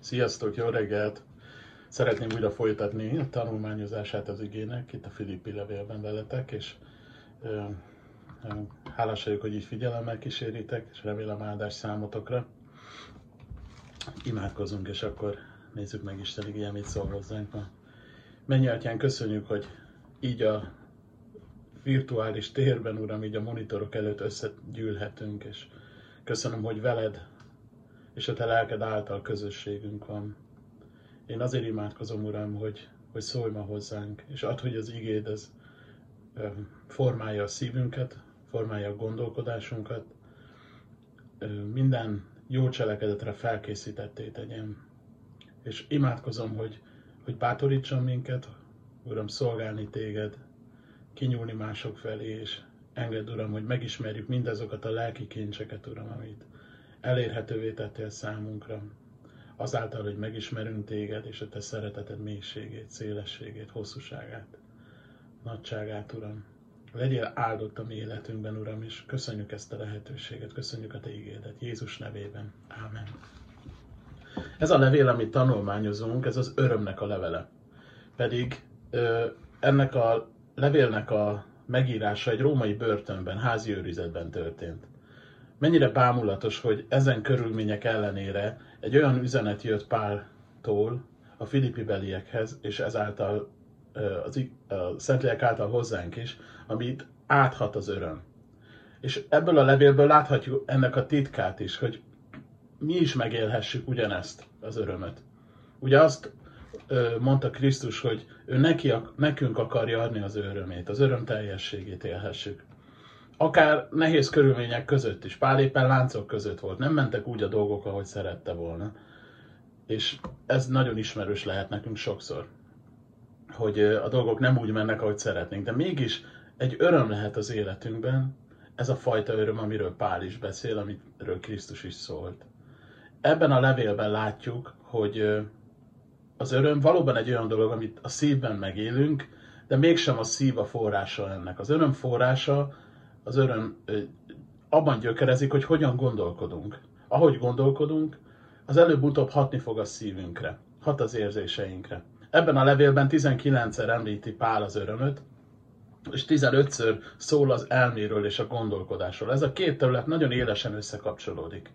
Sziasztok, jó reggelt! Szeretném újra folytatni a tanulmányozását az igének itt a Filippi levélben veletek, és ö, ö, hálás vagyok, hogy így figyelemmel kíséritek, és remélem áldás számotokra. Imádkozunk, és akkor nézzük meg Isten igéje, mit szól hozzánk ma. Mennyi atyán, köszönjük, hogy így a virtuális térben, Uram, így a monitorok előtt összegyűlhetünk, és köszönöm, hogy veled és a te lelked által közösségünk van. Én azért imádkozom, Uram, hogy, hogy szólj ma hozzánk, és add, hogy az igéd ez formálja a szívünket, formálja a gondolkodásunkat, minden jó cselekedetre felkészítetté tegyen. És imádkozom, hogy, hogy bátorítson minket, Uram, szolgálni téged, kinyúlni mások felé, és engedd, Uram, hogy megismerjük mindazokat a lelki kincseket, Uram, amit elérhetővé tettél számunkra, azáltal, hogy megismerünk téged, és a te szereteted mélységét, szélességét, hosszúságát, nagyságát, Uram. Legyél áldott a mi életünkben, Uram, és köszönjük ezt a lehetőséget, köszönjük a Te ígédet, Jézus nevében. Ámen. Ez a levél, amit tanulmányozunk, ez az örömnek a levele. Pedig ö, ennek a levélnek a megírása egy római börtönben, házi őrizetben történt. Mennyire bámulatos, hogy ezen körülmények ellenére egy olyan üzenet jött Páltól a filippi beliekhez, és ezáltal az, a Szentlélek által hozzánk is, amit áthat az öröm. És ebből a levélből láthatjuk ennek a titkát is, hogy mi is megélhessük ugyanezt az örömet. Ugye azt mondta Krisztus, hogy ő neki, nekünk akarja adni az örömét, az öröm teljességét élhessük. Akár nehéz körülmények között is, pár éppen láncok között volt, nem mentek úgy a dolgok, ahogy szerette volna. És ez nagyon ismerős lehet nekünk sokszor, hogy a dolgok nem úgy mennek, ahogy szeretnénk, de mégis egy öröm lehet az életünkben, ez a fajta öröm, amiről Pál is beszél, amiről Krisztus is szólt. Ebben a levélben látjuk, hogy az öröm valóban egy olyan dolog, amit a szívben megélünk, de mégsem a szív a forrása ennek. Az öröm forrása, az öröm abban gyökerezik, hogy hogyan gondolkodunk. Ahogy gondolkodunk, az előbb-utóbb hatni fog a szívünkre, hat az érzéseinkre. Ebben a levélben 19-szer említi Pál az örömöt, és 15-ször szól az elméről és a gondolkodásról. Ez a két terület nagyon élesen összekapcsolódik.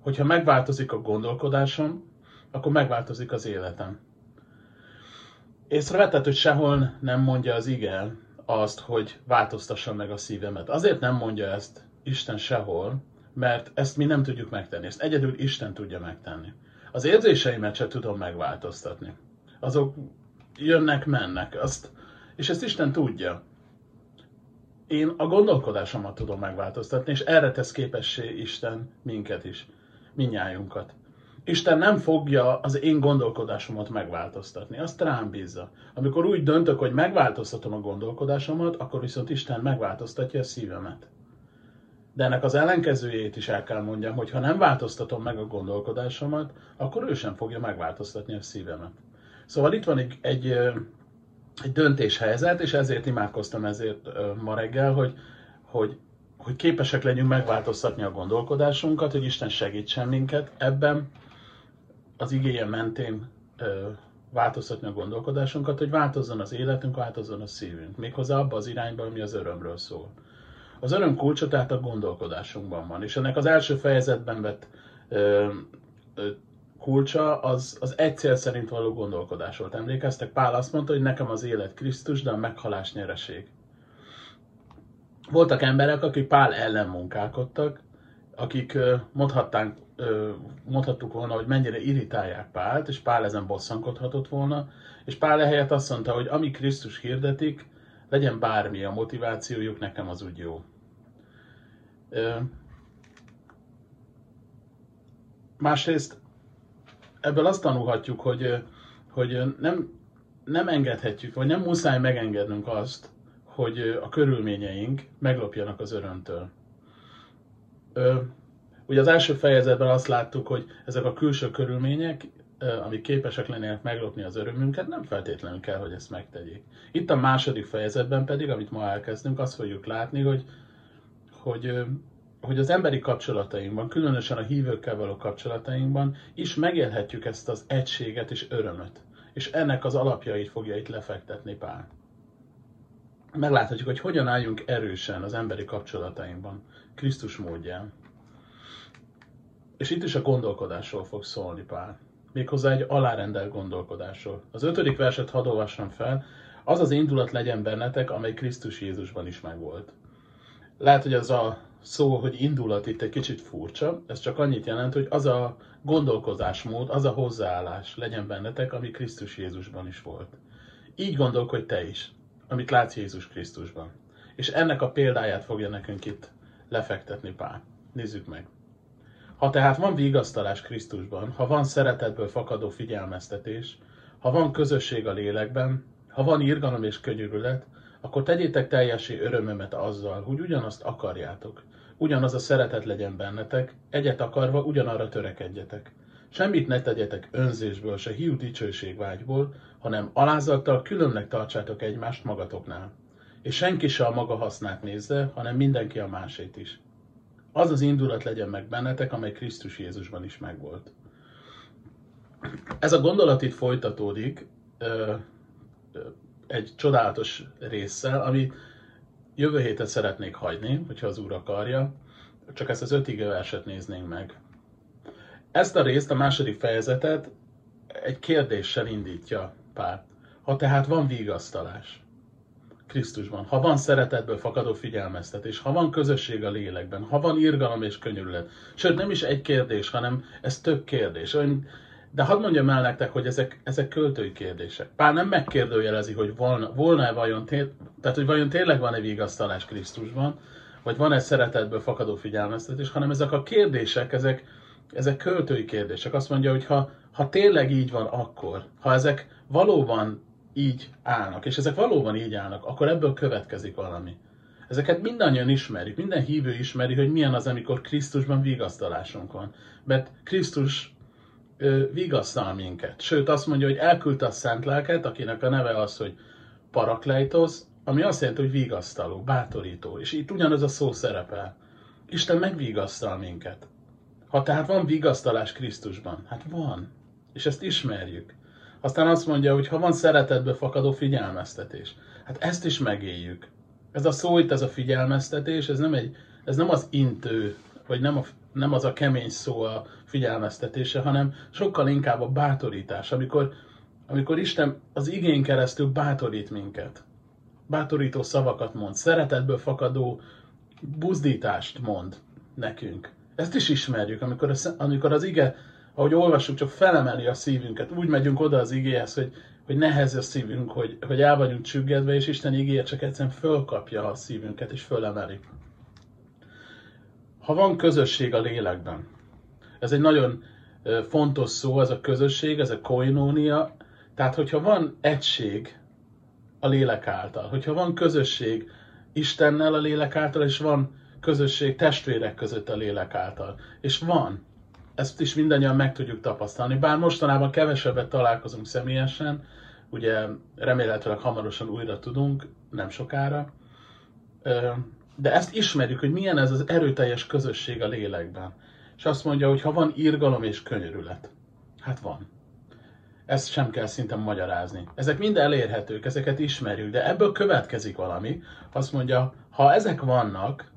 Hogyha megváltozik a gondolkodásom, akkor megváltozik az életem. Észrevetted, hogy sehol nem mondja az ige azt, hogy változtassa meg a szívemet. Azért nem mondja ezt Isten sehol, mert ezt mi nem tudjuk megtenni. Ezt egyedül Isten tudja megtenni. Az érzéseimet se tudom megváltoztatni. Azok jönnek, mennek. Azt, és ezt Isten tudja. Én a gondolkodásomat tudom megváltoztatni, és erre tesz képessé Isten minket is, minnyájunkat. Isten nem fogja az én gondolkodásomat megváltoztatni, azt rám bízza. Amikor úgy döntök, hogy megváltoztatom a gondolkodásomat, akkor viszont Isten megváltoztatja a szívemet. De ennek az ellenkezőjét is el kell mondjam, hogy ha nem változtatom meg a gondolkodásomat, akkor ő sem fogja megváltoztatni a szívemet. Szóval itt van egy, egy, egy döntéshelyzet, és ezért imádkoztam ezért ma reggel, hogy, hogy, hogy képesek legyünk megváltoztatni a gondolkodásunkat, hogy Isten segítsen minket ebben, az igéje mentén ö, változtatni a gondolkodásunkat, hogy változzon az életünk, változzon a szívünk. Méghozzá abba az irányba, ami az örömről szól. Az öröm kulcsa tehát a gondolkodásunkban van, és ennek az első fejezetben vett ö, ö, kulcsa az, az egy cél szerint való gondolkodás volt. Emlékeztek? Pál azt mondta, hogy nekem az élet Krisztus, de a meghalás nyereség. Voltak emberek, akik Pál ellen munkálkodtak, akik mondhatnánk, mondhattuk volna, hogy mennyire irritálják Pált, és Pál ezen bosszankodhatott volna, és Pál ehelyett azt mondta, hogy ami Krisztus hirdetik, legyen bármi a motivációjuk, nekem az úgy jó. Másrészt ebből azt tanulhatjuk, hogy, hogy nem, nem engedhetjük, vagy nem muszáj megengednünk azt, hogy a körülményeink meglopjanak az örömtől. Ugye az első fejezetben azt láttuk, hogy ezek a külső körülmények, amik képesek lennének meglopni az örömünket, nem feltétlenül kell, hogy ezt megtegyék. Itt a második fejezetben pedig, amit ma elkezdünk, azt fogjuk látni, hogy, hogy hogy az emberi kapcsolatainkban, különösen a hívőkkel való kapcsolatainkban is megélhetjük ezt az egységet és örömöt. És ennek az alapjait fogja itt lefektetni Pál. Megláthatjuk, hogy hogyan álljunk erősen az emberi kapcsolatainkban, Krisztus módján. És itt is a gondolkodásról fog szólni Pál. Méghozzá egy alárendelt gondolkodásról. Az ötödik verset hadd olvassam fel, az az indulat legyen bennetek, amely Krisztus Jézusban is megvolt. Lehet, hogy az a szó, hogy indulat itt egy kicsit furcsa, ez csak annyit jelent, hogy az a gondolkozásmód, az a hozzáállás legyen bennetek, ami Krisztus Jézusban is volt. Így gondolkodj te is, amit látsz Jézus Krisztusban. És ennek a példáját fogja nekünk itt lefektetni Pál. Nézzük meg. Ha tehát van vigasztalás Krisztusban, ha van szeretetből fakadó figyelmeztetés, ha van közösség a lélekben, ha van irgalom és könyörület, akkor tegyétek teljesé örömömet azzal, hogy ugyanazt akarjátok. Ugyanaz a szeretet legyen bennetek, egyet akarva ugyanarra törekedjetek. Semmit ne tegyetek önzésből, se hiú dicsőségvágyból, hanem alázattal különnek tartsátok egymást magatoknál. És senki se a maga hasznát nézze, hanem mindenki a másét is. Az az indulat legyen meg bennetek, amely Krisztus Jézusban is megvolt. Ez a gondolat itt folytatódik, egy csodálatos résszel, ami jövő héten szeretnék hagyni, hogyha az Úr akarja, csak ezt az öt verset néznénk meg. Ezt a részt, a második fejezetet egy kérdéssel indítja Pál. Ha tehát van vigasztalás Krisztusban, ha van szeretetből fakadó figyelmeztetés, ha van közösség a lélekben, ha van irgalom és könyörület, sőt nem is egy kérdés, hanem ez több kérdés. De hadd mondjam el nektek, hogy ezek, ezek költői kérdések. Pál nem megkérdőjelezi, hogy volna, volna-e vajon, tehát hogy vajon tényleg van-e vigasztalás Krisztusban, vagy van-e szeretetből fakadó figyelmeztetés, hanem ezek a kérdések, ezek, ezek költői kérdések. Azt mondja, hogy ha, ha tényleg így van, akkor, ha ezek valóban így állnak, és ezek valóban így állnak, akkor ebből következik valami. Ezeket mindannyian ismerjük, minden hívő ismeri, hogy milyen az, amikor Krisztusban vigasztalásunk van. Mert Krisztus vigasztal minket. Sőt, azt mondja, hogy elküldte a szent lelket, akinek a neve az, hogy parakleitos, ami azt jelenti, hogy vigasztaló, bátorító. És itt ugyanaz a szó szerepel. Isten megvigasztal minket. Ha tehát van vigasztalás Krisztusban, hát van. És ezt ismerjük. Aztán azt mondja, hogy ha van szeretetbe fakadó figyelmeztetés, hát ezt is megéljük. Ez a szó itt, ez a figyelmeztetés, ez nem, egy, ez nem az intő, vagy nem, a, nem az a kemény szó a figyelmeztetése, hanem sokkal inkább a bátorítás, amikor, amikor Isten az igény keresztül bátorít minket. Bátorító szavakat mond, szeretetből fakadó buzdítást mond nekünk. Ezt is ismerjük, amikor, az, amikor az ige, ahogy olvassuk, csak felemeli a szívünket. Úgy megyünk oda az igéhez, hogy, hogy nehez a szívünk, hogy, hogy el vagyunk csüggedve, és Isten igéje csak egyszerűen fölkapja a szívünket, és fölemeli. Ha van közösség a lélekben, ez egy nagyon fontos szó, ez a közösség, ez a koinónia. Tehát, hogyha van egység a lélek által, hogyha van közösség Istennel a lélek által, és van közösség testvérek között a lélek által, és van, ezt is mindannyian meg tudjuk tapasztalni, bár mostanában kevesebbet találkozunk személyesen, ugye remélhetőleg hamarosan újra tudunk, nem sokára, de ezt ismerjük, hogy milyen ez az erőteljes közösség a lélekben. És azt mondja, hogy ha van irgalom és könyörület. Hát van. Ezt sem kell szinte magyarázni. Ezek mind elérhetők, ezeket ismerjük, de ebből következik valami. Azt mondja, ha ezek vannak,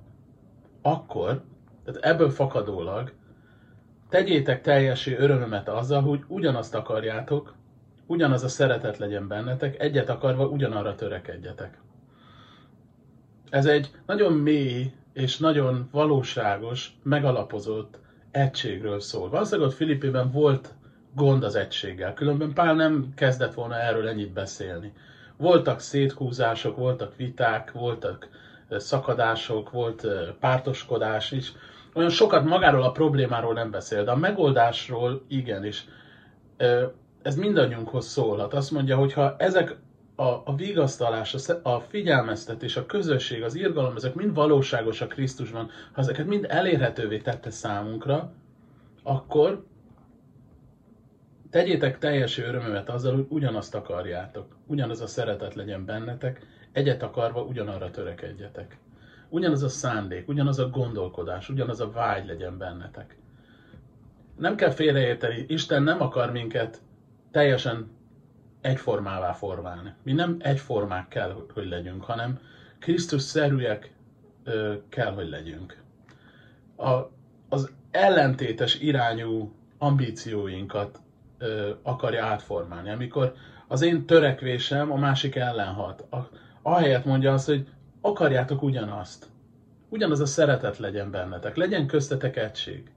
akkor, tehát ebből fakadólag, tegyétek teljesé örömömet azzal, hogy ugyanazt akarjátok, ugyanaz a szeretet legyen bennetek, egyet akarva ugyanarra törekedjetek. Ez egy nagyon mély és nagyon valóságos, megalapozott egységről szól. Valószínűleg ott Filippében volt gond az egységgel, különben Pál nem kezdett volna erről ennyit beszélni. Voltak széthúzások, voltak viták, voltak szakadások, volt pártoskodás is. Olyan sokat magáról a problémáról nem beszél, de a megoldásról igenis. Ez mindannyiunkhoz szólhat. Azt mondja, hogy ha ezek a, a vigasztalás, a, a figyelmeztetés, a közösség, az irgalom, ezek mind valóságosak Krisztusban, ha ezeket mind elérhetővé tette számunkra, akkor tegyétek teljes örömömet azzal, hogy ugyanazt akarjátok, ugyanaz a szeretet legyen bennetek, egyet akarva ugyanarra törekedjetek. Ugyanaz a szándék, ugyanaz a gondolkodás, ugyanaz a vágy legyen bennetek. Nem kell félreérteni, Isten nem akar minket teljesen egyformává formálni. Mi nem egyformák kell, hogy legyünk, hanem Krisztus szerűek kell, hogy legyünk. A, az ellentétes irányú ambícióinkat ö, akarja átformálni. Amikor az én törekvésem a másik ellen hat. A, ahelyett mondja azt, hogy akarjátok ugyanazt. Ugyanaz a szeretet legyen bennetek, legyen köztetek egység.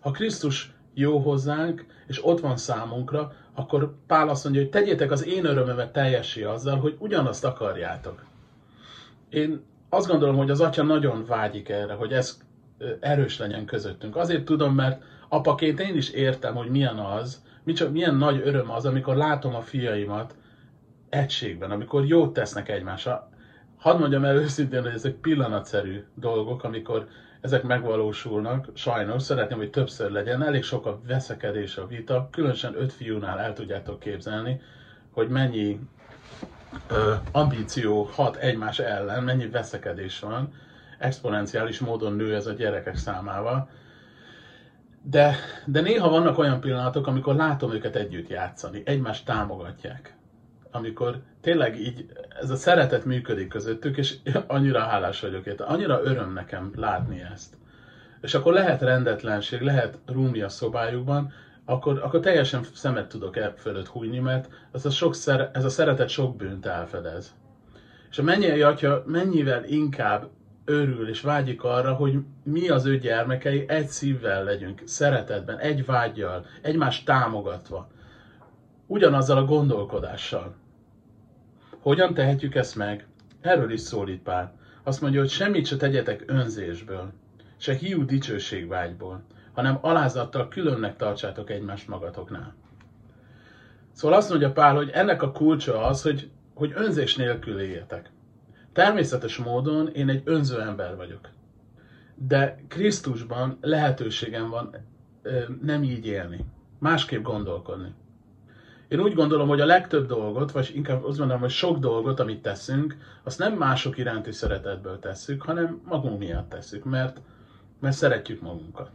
Ha Krisztus jó hozzánk, és ott van számunkra, akkor Pál azt mondja, hogy tegyétek az én örömömet teljessé azzal, hogy ugyanazt akarjátok. Én azt gondolom, hogy az atya nagyon vágyik erre, hogy ez erős legyen közöttünk. Azért tudom, mert apaként én is értem, hogy milyen az, milyen nagy öröm az, amikor látom a fiaimat egységben, amikor jót tesznek egymásra. Hadd mondjam el őszintén, hogy ezek pillanatszerű dolgok, amikor ezek megvalósulnak, sajnos szeretném, hogy többször legyen, elég sok a veszekedés, a vita, különösen öt fiúnál el tudjátok képzelni, hogy mennyi ö, ambíció hat egymás ellen, mennyi veszekedés van, exponenciális módon nő ez a gyerekek számával. De, de néha vannak olyan pillanatok, amikor látom őket együtt játszani, egymást támogatják. Amikor tényleg így ez a szeretet működik közöttük, és annyira hálás vagyok érte, annyira öröm nekem látni ezt. És akkor lehet rendetlenség, lehet rúmi a szobájukban, akkor, akkor teljesen szemet tudok e fölött hújni, mert ez a, sok szer, ez a szeretet sok bűnt elfedez. És a mennyei atya mennyivel inkább örül és vágyik arra, hogy mi az ő gyermekei egy szívvel legyünk, szeretetben, egy vágyjal, egymást támogatva, ugyanazzal a gondolkodással. Hogyan tehetjük ezt meg? Erről is szólít Pál. Azt mondja, hogy semmit se tegyetek önzésből, se hiú dicsőségvágyból, hanem alázattal különnek tartsátok egymást magatoknál. Szóval azt mondja Pál, hogy ennek a kulcsa az, hogy, hogy önzés nélkül éljetek. Természetes módon én egy önző ember vagyok. De Krisztusban lehetőségem van nem így élni, másképp gondolkodni. Én úgy gondolom, hogy a legtöbb dolgot, vagy inkább azt mondom, hogy sok dolgot, amit teszünk, azt nem mások iránti szeretetből tesszük, hanem magunk miatt tesszük, mert, mert szeretjük magunkat.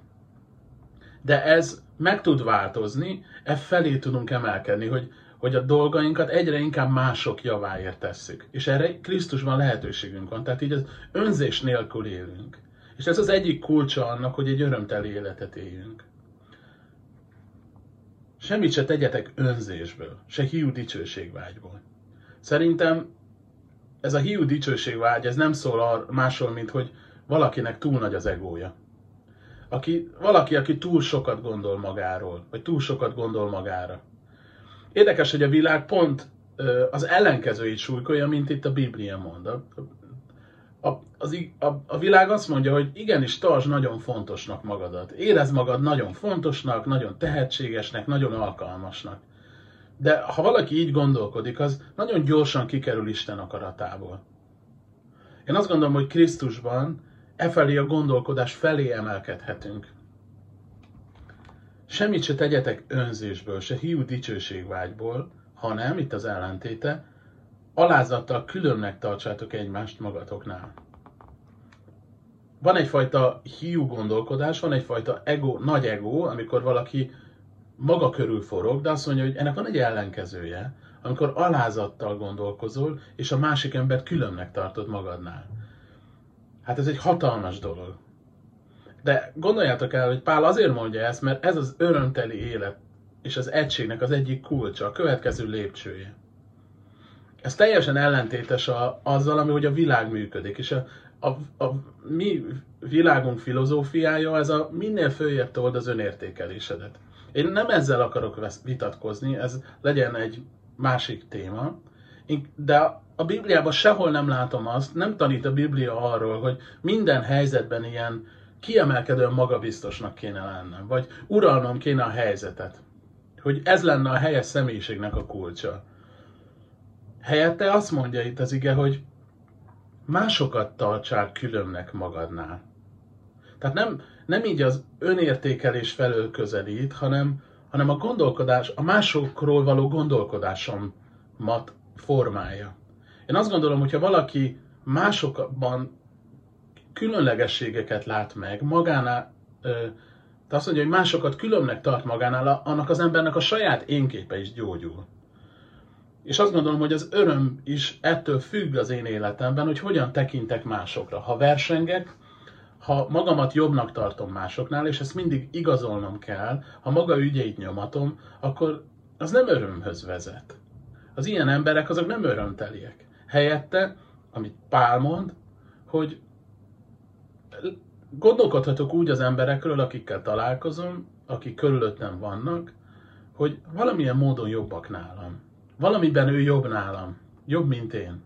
De ez meg tud változni, e felé tudunk emelkedni, hogy hogy a dolgainkat egyre inkább mások javáért tesszük. És erre Krisztusban lehetőségünk van. Tehát így az önzés nélkül élünk. És ez az egyik kulcsa annak, hogy egy örömteli életet éljünk. Semmit se tegyetek önzésből, se hiú dicsőségvágyból. Szerintem ez a hiú dicsőségvágy, ez nem szól másról, mint hogy valakinek túl nagy az egója. Aki, valaki, aki túl sokat gondol magáról, vagy túl sokat gondol magára. Érdekes, hogy a világ pont az ellenkezőit súlykolja, mint itt a Biblia mond. A, az, a, a világ azt mondja, hogy igenis tartsd nagyon fontosnak magadat. Érezd magad nagyon fontosnak, nagyon tehetségesnek, nagyon alkalmasnak. De ha valaki így gondolkodik, az nagyon gyorsan kikerül Isten akaratából. Én azt gondolom, hogy Krisztusban e felé a gondolkodás felé emelkedhetünk. Semmit se tegyetek önzésből, se hiú dicsőségvágyból, hanem, itt az ellentéte, alázattal különnek tartsátok egymást magatoknál. Van egyfajta hiú gondolkodás, van egyfajta ego, nagy ego, amikor valaki maga körül forog, de azt mondja, hogy ennek van egy ellenkezője, amikor alázattal gondolkozol, és a másik embert különnek tartod magadnál. Hát ez egy hatalmas dolog. De gondoljátok el, hogy Pál azért mondja ezt, mert ez az örömteli élet és az egységnek az egyik kulcsa, a következő lépcsője. Ez teljesen ellentétes a, azzal, ami hogy a világ működik. És a, a, a mi világunk filozófiája, ez a minél följebb told az önértékelésedet. Én nem ezzel akarok vitatkozni, ez legyen egy másik téma, de a Bibliában sehol nem látom azt, nem tanít a Biblia arról, hogy minden helyzetben ilyen kiemelkedően magabiztosnak kéne lennem, vagy uralnom kéne a helyzetet. Hogy ez lenne a helyes személyiségnek a kulcsa. Helyette azt mondja itt az ige, hogy másokat tartsál különnek magadnál. Tehát nem, nem így az önértékelés felől közelít, hanem, hanem a gondolkodás, a másokról való gondolkodásomat formálja. Én azt gondolom, hogyha valaki másokban különlegességeket lát meg, magánál, de azt mondja, hogy másokat különnek tart magánál, annak az embernek a saját énképe is gyógyul. És azt gondolom, hogy az öröm is ettől függ az én életemben, hogy hogyan tekintek másokra. Ha versengek, ha magamat jobbnak tartom másoknál, és ezt mindig igazolnom kell, ha maga ügyeit nyomatom, akkor az nem örömhöz vezet. Az ilyen emberek azok nem örömteliek. Helyette, amit Pál mond, hogy gondolkodhatok úgy az emberekről, akikkel találkozom, akik körülöttem vannak, hogy valamilyen módon jobbak nálam. Valamiben ő jobb nálam. Jobb, mint én.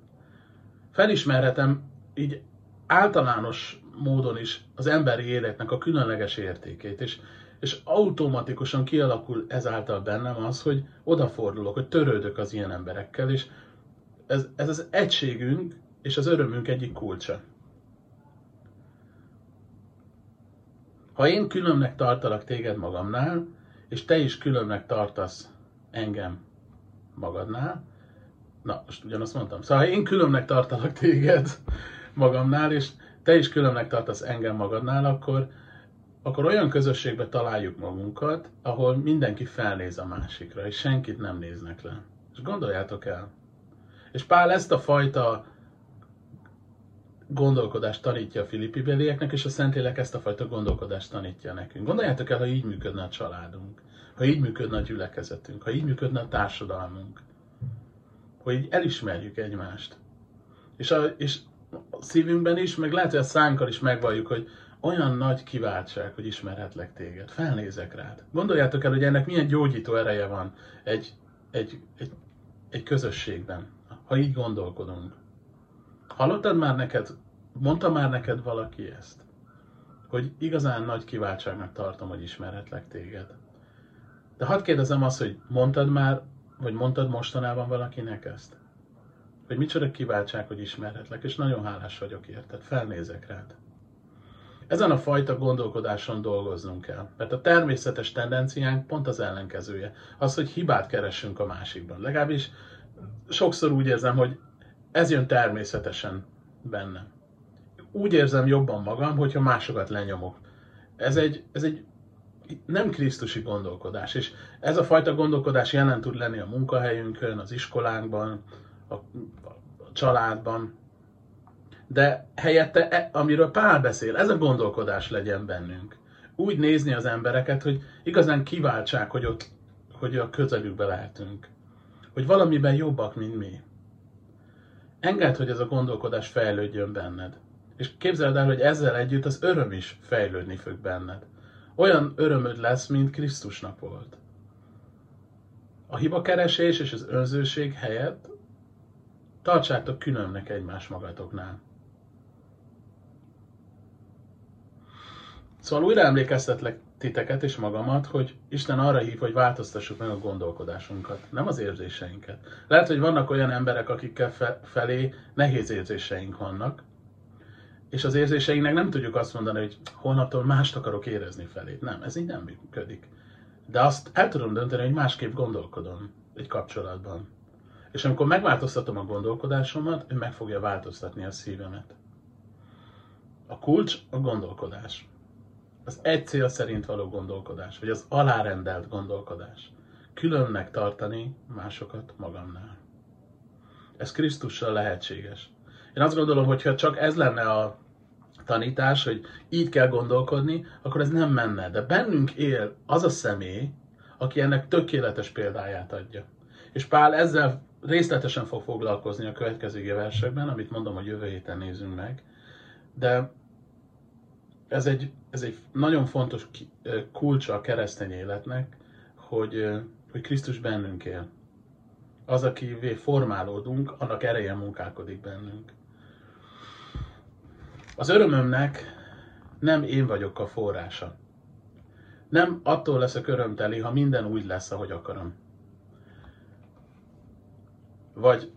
Felismerhetem így általános módon is az emberi életnek a különleges értékét, és, és automatikusan kialakul ezáltal bennem az, hogy odafordulok, hogy törődök az ilyen emberekkel, és ez, ez az egységünk és az örömünk egyik kulcsa. Ha én különnek tartalak téged magamnál, és te is különnek tartasz engem magadnál, na, most ugyanazt mondtam, szóval én különnek tartalak téged magamnál, és te is különnek tartasz engem magadnál, akkor, akkor olyan közösségbe találjuk magunkat, ahol mindenki felnéz a másikra, és senkit nem néznek le. És gondoljátok el. És Pál ezt a fajta gondolkodást tanítja a filippi belieknek, és a Szentlélek ezt a fajta gondolkodást tanítja nekünk. Gondoljátok el, ha így működne a családunk, ha így működne a gyülekezetünk, ha így működne a társadalmunk, hogy elismerjük egymást. És a, és a szívünkben is, meg lehet, hogy a szánkkal is megvalljuk, hogy olyan nagy kiváltság, hogy ismerhetlek téged. Felnézek rád. Gondoljátok el, hogy ennek milyen gyógyító ereje van egy, egy, egy, egy közösségben, ha így gondolkodunk. Hallottad már neked, mondta már neked valaki ezt? Hogy igazán nagy kiváltságnak tartom, hogy ismerhetlek téged. De hadd kérdezem azt, hogy mondtad már, vagy mondtad mostanában valakinek ezt? Hogy micsoda kiváltság, hogy ismerhetlek, és nagyon hálás vagyok érted, felnézek rád. Ezen a fajta gondolkodáson dolgoznunk kell, mert a természetes tendenciánk pont az ellenkezője. Az, hogy hibát keresünk a másikban. Legalábbis sokszor úgy érzem, hogy ez jön természetesen bennem. Úgy érzem jobban magam, hogyha másokat lenyomok. Ez egy, ez egy nem krisztusi gondolkodás, és ez a fajta gondolkodás jelen tud lenni a munkahelyünkön, az iskolánkban, a, a családban, de helyette, e, amiről Pál beszél, ez a gondolkodás legyen bennünk. Úgy nézni az embereket, hogy igazán kiváltsák, hogy ott, hogy a közelükbe lehetünk. Hogy valamiben jobbak, mint mi. Engedd, hogy ez a gondolkodás fejlődjön benned. És képzeld el, hogy ezzel együtt az öröm is fejlődni fog benned. Olyan örömöd lesz, mint Krisztusnak volt. A hibakeresés és az önzőség helyett tartsátok különnek egymás magatoknál. Szóval újra emlékeztetlek titeket és magamat, hogy Isten arra hív, hogy változtassuk meg a gondolkodásunkat, nem az érzéseinket. Lehet, hogy vannak olyan emberek, akikkel fe- felé nehéz érzéseink vannak, és az érzéseinknek nem tudjuk azt mondani, hogy holnaptól mást akarok érezni felé. Nem, ez így nem működik. De azt el tudom dönteni, hogy másképp gondolkodom egy kapcsolatban. És amikor megváltoztatom a gondolkodásomat, ő meg fogja változtatni a szívemet. A kulcs a gondolkodás az egy cél szerint való gondolkodás, vagy az alárendelt gondolkodás. Különnek tartani másokat magamnál. Ez Krisztussal lehetséges. Én azt gondolom, hogy ha csak ez lenne a tanítás, hogy így kell gondolkodni, akkor ez nem menne. De bennünk él az a személy, aki ennek tökéletes példáját adja. És Pál ezzel részletesen fog foglalkozni a következő versekben, amit mondom, hogy jövő héten nézünk meg. De ez egy, ez egy nagyon fontos kulcsa a keresztény életnek, hogy, hogy Krisztus bennünk él. Az, akivé formálódunk, annak ereje munkálkodik bennünk. Az örömömnek nem én vagyok a forrása. Nem attól leszek örömteli, ha minden úgy lesz, ahogy akarom. Vagy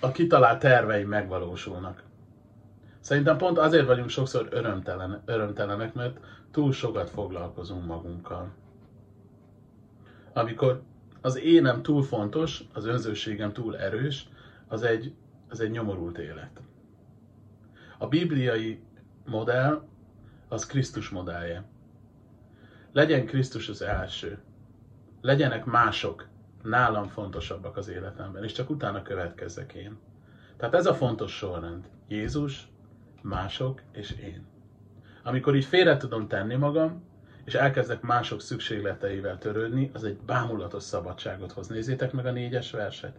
a kitalált terveim megvalósulnak. Szerintem pont azért vagyunk sokszor örömtelen, örömtelenek, mert túl sokat foglalkozunk magunkkal. Amikor az énem túl fontos, az önzőségem túl erős, az egy, az egy nyomorult élet. A bibliai modell az Krisztus modellje. Legyen Krisztus az első. Legyenek mások nálam fontosabbak az életemben, és csak utána következzek én. Tehát ez a fontos sorrend. Jézus, mások és én. Amikor így félre tudom tenni magam, és elkezdek mások szükségleteivel törődni, az egy bámulatos szabadságot hoz. Nézzétek meg a négyes verset.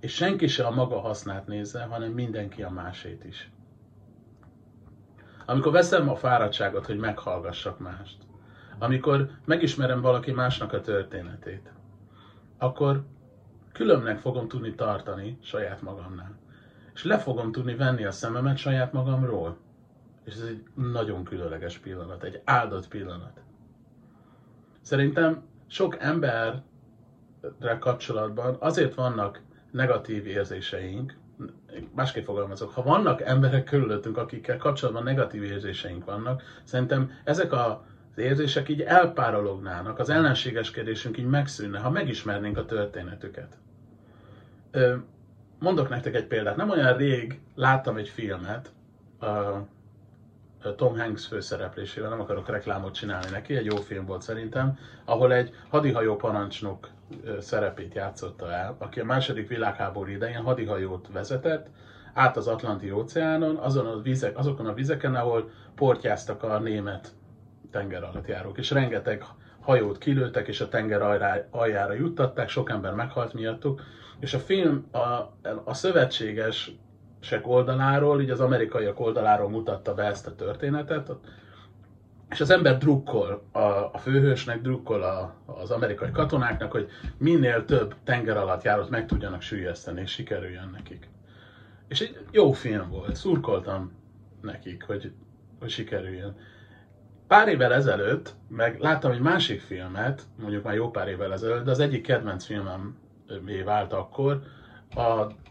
És senki se a maga hasznát nézze, hanem mindenki a másét is. Amikor veszem a fáradtságot, hogy meghallgassak mást, amikor megismerem valaki másnak a történetét, akkor különnek fogom tudni tartani saját magamnál. És le fogom tudni venni a szememet saját magamról. És ez egy nagyon különleges pillanat, egy áldott pillanat. Szerintem sok emberre kapcsolatban azért vannak negatív érzéseink, másképp fogalmazok, ha vannak emberek körülöttünk, akikkel kapcsolatban negatív érzéseink vannak, szerintem ezek a az érzések így elpárolognának, az ellenségeskedésünk így megszűnne, ha megismernénk a történetüket. Mondok nektek egy példát. Nem olyan rég láttam egy filmet, Tom Hanks főszereplésével, nem akarok reklámot csinálni neki, egy jó film volt szerintem, ahol egy hadihajó parancsnok szerepét játszotta el, aki a második világháború idején hadihajót vezetett, át az Atlanti óceánon, azon a vizek, azokon a vizeken, ahol portyáztak a német tenger alatt járók, és rengeteg hajót kilőttek, és a tenger aljára juttatták, sok ember meghalt miattuk, és a film a, a szövetségesek oldaláról, így az amerikaiak oldaláról mutatta be ezt a történetet, és az ember drukkol a, a főhősnek, drukkol a, az amerikai katonáknak, hogy minél több tenger alatt járót meg tudjanak sűjeszteni, és sikerüljön nekik. És egy jó film volt, szurkoltam nekik, hogy, hogy sikerüljön. Pár évvel ezelőtt meg láttam egy másik filmet, mondjuk már jó pár évvel ezelőtt, de az egyik kedvenc filmem vált akkor, a,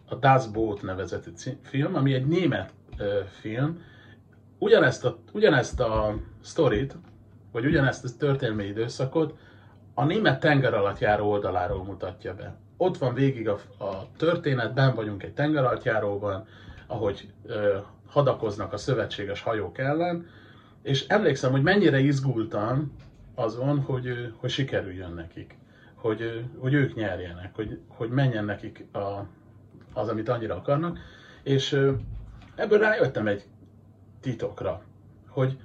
a Das Boot nevezetű film, ami egy német ö, film. Ugyanezt a, ugyanezt a sztorit, vagy ugyanezt a történelmi időszakot a német tenger alatt járó oldaláról mutatja be. Ott van végig a, a történet, vagyunk egy tenger alatt járóban, ahogy ö, hadakoznak a szövetséges hajók ellen, és emlékszem, hogy mennyire izgultam azon, hogy, hogy sikerüljön nekik, hogy, hogy ők nyerjenek, hogy, hogy menjen nekik a, az, amit annyira akarnak, és ebből rájöttem egy titokra, hogy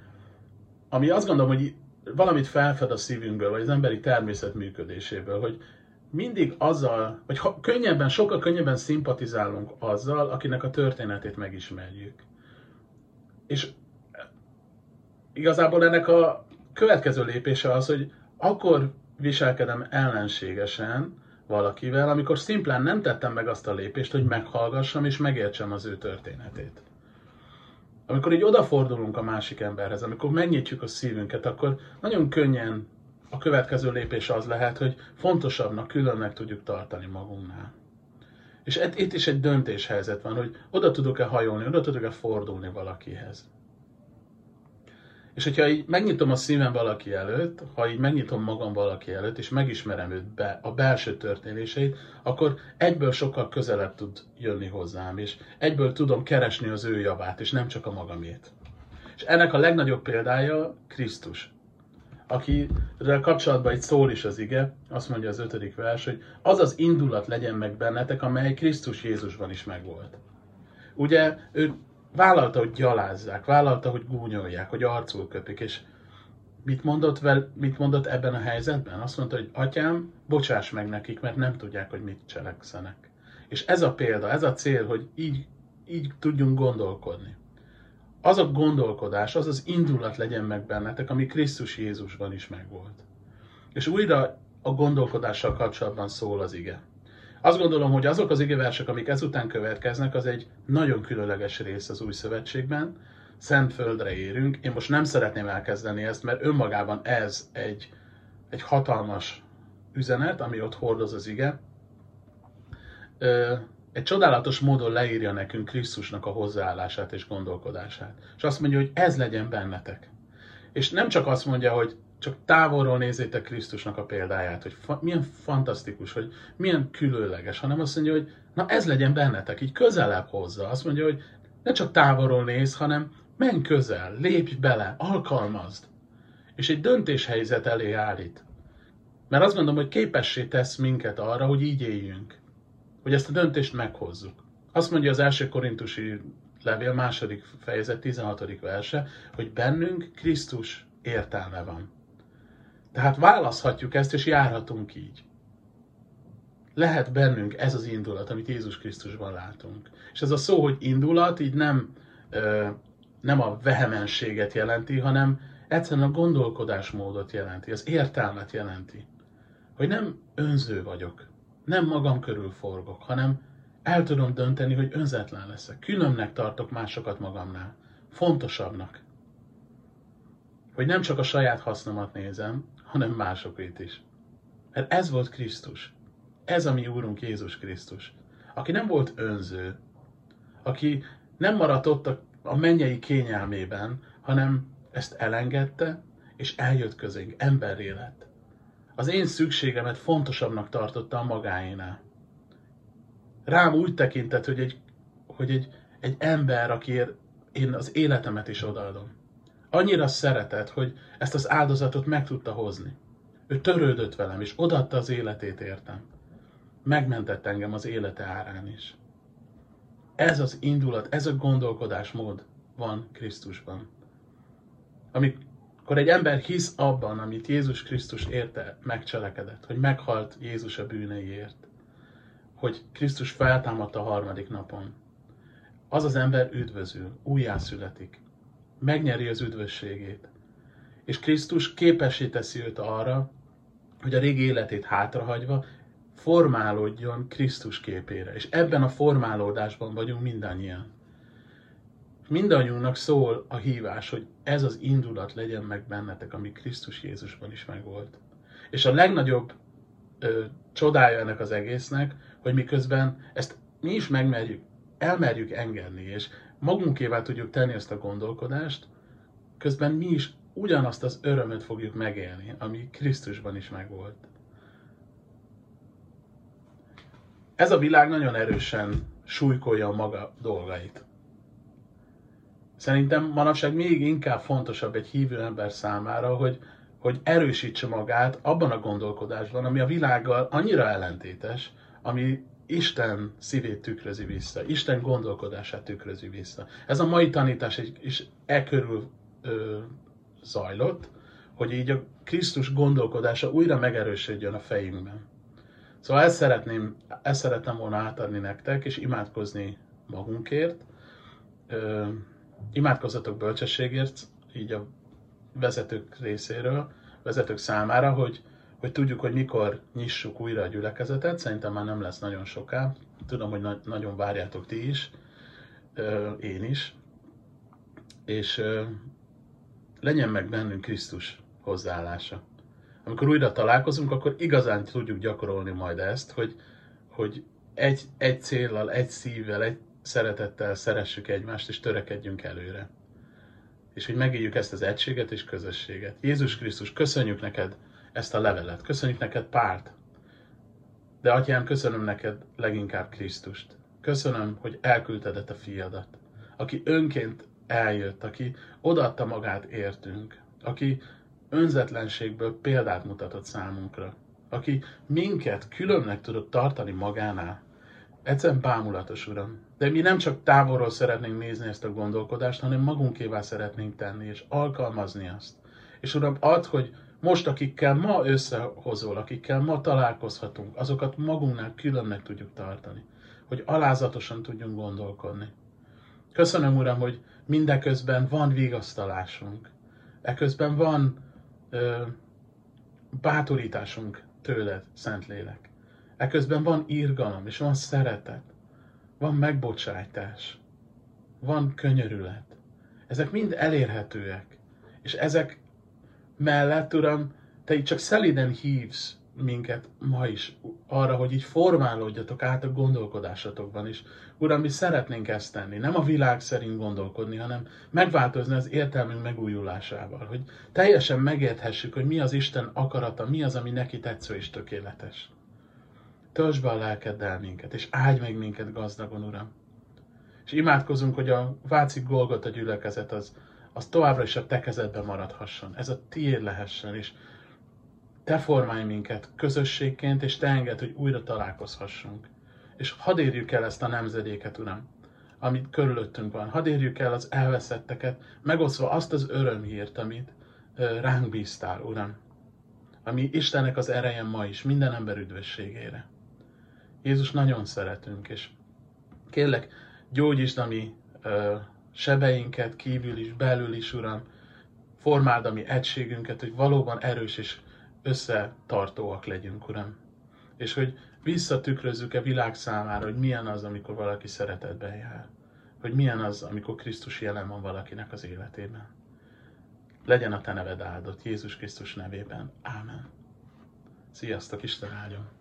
ami azt gondolom, hogy valamit felfed a szívünkből, vagy az emberi természet működéséből, hogy mindig azzal, vagy ha, könnyebben, sokkal könnyebben szimpatizálunk azzal, akinek a történetét megismerjük. És igazából ennek a következő lépése az, hogy akkor viselkedem ellenségesen valakivel, amikor szimplán nem tettem meg azt a lépést, hogy meghallgassam és megértsem az ő történetét. Amikor így odafordulunk a másik emberhez, amikor megnyitjuk a szívünket, akkor nagyon könnyen a következő lépés az lehet, hogy fontosabbnak, különnek tudjuk tartani magunknál. És itt is egy döntéshelyzet van, hogy oda tudok-e hajolni, oda tudok-e fordulni valakihez. És hogyha így megnyitom a szívem valaki előtt, ha így megnyitom magam valaki előtt, és megismerem őt be, a belső történéseit, akkor egyből sokkal közelebb tud jönni hozzám, és egyből tudom keresni az ő javát, és nem csak a magamét. És ennek a legnagyobb példája Krisztus, akivel kapcsolatban itt szól is az ige, azt mondja az ötödik vers, hogy az az indulat legyen meg bennetek, amely Krisztus Jézusban is megvolt. Ugye ő vállalta, hogy gyalázzák, vállalta, hogy gúnyolják, hogy arcul köpik, és mit mondott, vel, mit mondott ebben a helyzetben? Azt mondta, hogy atyám, bocsáss meg nekik, mert nem tudják, hogy mit cselekszenek. És ez a példa, ez a cél, hogy így, így tudjunk gondolkodni. Az a gondolkodás, az az indulat legyen meg bennetek, ami Krisztus Jézusban is megvolt. És újra a gondolkodással kapcsolatban szól az ige. Azt gondolom, hogy azok az igeversek, amik ezután következnek, az egy nagyon különleges rész az új szövetségben. Szent földre érünk. Én most nem szeretném elkezdeni ezt, mert önmagában ez egy, egy hatalmas üzenet, ami ott hordoz az ige. Egy csodálatos módon leírja nekünk Krisztusnak a hozzáállását és gondolkodását. És azt mondja, hogy ez legyen bennetek. És nem csak azt mondja, hogy csak távolról nézzétek Krisztusnak a példáját, hogy fa- milyen fantasztikus, hogy milyen különleges, hanem azt mondja, hogy na ez legyen bennetek, így közelebb hozza. Azt mondja, hogy ne csak távolról néz, hanem menj közel, lépj bele, alkalmazd. És egy döntéshelyzet elé állít. Mert azt gondolom, hogy képessé tesz minket arra, hogy így éljünk. Hogy ezt a döntést meghozzuk. Azt mondja az első korintusi levél második fejezet 16. verse, hogy bennünk Krisztus értelme van. Tehát választhatjuk ezt, és járhatunk így. Lehet bennünk ez az indulat, amit Jézus Krisztusban látunk. És ez a szó, hogy indulat, így nem, nem a vehemenséget jelenti, hanem egyszerűen a gondolkodásmódot jelenti, az értelmet jelenti. Hogy nem önző vagyok, nem magam körül forgok, hanem el tudom dönteni, hogy önzetlen leszek. Különnek tartok másokat magamnál. Fontosabbnak. Hogy nem csak a saját hasznomat nézem, hanem másokét is. Mert ez volt Krisztus. Ez a mi Úrunk Jézus Krisztus. Aki nem volt önző, aki nem maradt ott a, a mennyei kényelmében, hanem ezt elengedte, és eljött közénk, emberré lett. Az én szükségemet fontosabbnak tartotta a magáénál. Rám úgy tekintett, hogy egy, hogy egy, egy ember, akiért én az életemet is odaadom. Annyira szeretett, hogy ezt az áldozatot meg tudta hozni. Ő törődött velem, és odaadta az életét értem. Megmentett engem az élete árán is. Ez az indulat, ez a gondolkodásmód van Krisztusban. Amikor egy ember hisz abban, amit Jézus Krisztus érte, megcselekedett, hogy meghalt Jézus a bűneiért, hogy Krisztus feltámadt a harmadik napon, az az ember üdvözül, újjászületik, megnyeri az üdvösségét. És Krisztus képessé teszi őt arra, hogy a régi életét hátrahagyva formálódjon Krisztus képére. És ebben a formálódásban vagyunk mindannyian. Mindannyiunknak szól a hívás, hogy ez az indulat legyen meg bennetek, ami Krisztus Jézusban is megvolt. És a legnagyobb ö, csodája ennek az egésznek, hogy miközben ezt mi is megmerjük, elmerjük engedni, és magunkével tudjuk tenni ezt a gondolkodást, közben mi is ugyanazt az örömöt fogjuk megélni, ami Krisztusban is megvolt. Ez a világ nagyon erősen súlykolja a maga dolgait. Szerintem manapság még inkább fontosabb egy hívő ember számára, hogy, hogy erősítse magát abban a gondolkodásban, ami a világgal annyira ellentétes, ami Isten szívét tükrözi vissza, Isten gondolkodását tükrözi vissza. Ez a mai tanítás is e körül ö, zajlott, hogy így a Krisztus gondolkodása újra megerősödjön a fejünkben. Szóval ezt szeretném, ezt szeretném volna átadni nektek, és imádkozni magunkért. Ö, imádkozzatok bölcsességért, így a vezetők részéről, vezetők számára, hogy, hogy tudjuk, hogy mikor nyissuk újra a gyülekezetet. Szerintem már nem lesz nagyon soká. Tudom, hogy na- nagyon várjátok ti is, ö, én is. És ö, legyen meg bennünk Krisztus hozzáállása. Amikor újra találkozunk, akkor igazán tudjuk gyakorolni majd ezt, hogy, hogy egy, egy céllal, egy szívvel, egy szeretettel szeressük egymást, és törekedjünk előre. És hogy megéljük ezt az egységet és közösséget. Jézus Krisztus, köszönjük neked ezt a levelet, köszönjük neked párt, de atyám, köszönöm neked leginkább Krisztust. Köszönöm, hogy elküldted a fiadat, aki önként eljött, aki odaadta magát értünk, aki önzetlenségből példát mutatott számunkra, aki minket különnek tudott tartani magánál. Egyszerűen bámulatos, Uram. De mi nem csak távolról szeretnénk nézni ezt a gondolkodást, hanem magunkévá szeretnénk tenni, és alkalmazni azt. És Uram, add, hogy most, akikkel ma összehozol, akikkel ma találkozhatunk, azokat magunknál különnek tudjuk tartani. Hogy alázatosan tudjunk gondolkodni. Köszönöm, Uram, hogy mindeközben van vigasztalásunk. Eközben van ö, bátorításunk tőled, Szentlélek. Eközben van írgalom, és van szeretet, van megbocsájtás, van könyörület. Ezek mind elérhetőek. És ezek mellett, Uram, Te így csak szeliden hívsz minket ma is arra, hogy így formálódjatok át a gondolkodásatokban is. Uram, mi szeretnénk ezt tenni, nem a világ szerint gondolkodni, hanem megváltozni az értelmünk megújulásával, hogy teljesen megérthessük, hogy mi az Isten akarata, mi az, ami neki tetsző és tökéletes. Töltsd be a lelkeddel minket, és áldj meg minket gazdagon, Uram. És imádkozunk, hogy a Váci Golgota gyülekezet az, az továbbra is a te kezedben maradhasson. Ez a tiéd lehessen, és te formálj minket közösségként, és te enged, hogy újra találkozhassunk. És hadd érjük el ezt a nemzedéket, Uram, amit körülöttünk van. Hadd érjük el az elveszetteket, megosztva azt az örömhírt, amit ránk bíztál, Uram. Ami Istennek az ereje ma is, minden ember üdvösségére. Jézus, nagyon szeretünk, és kérlek, gyógyítsd a mi sebeinket, kívül is, belül is, Uram, formáld a mi egységünket, hogy valóban erős és összetartóak legyünk, Uram. És hogy visszatükrözzük a világ számára, hogy milyen az, amikor valaki szeretetben jár. Hogy milyen az, amikor Krisztus jelen van valakinek az életében. Legyen a te neved áldott Jézus Krisztus nevében. Ámen. Sziasztok, Isten áldjon!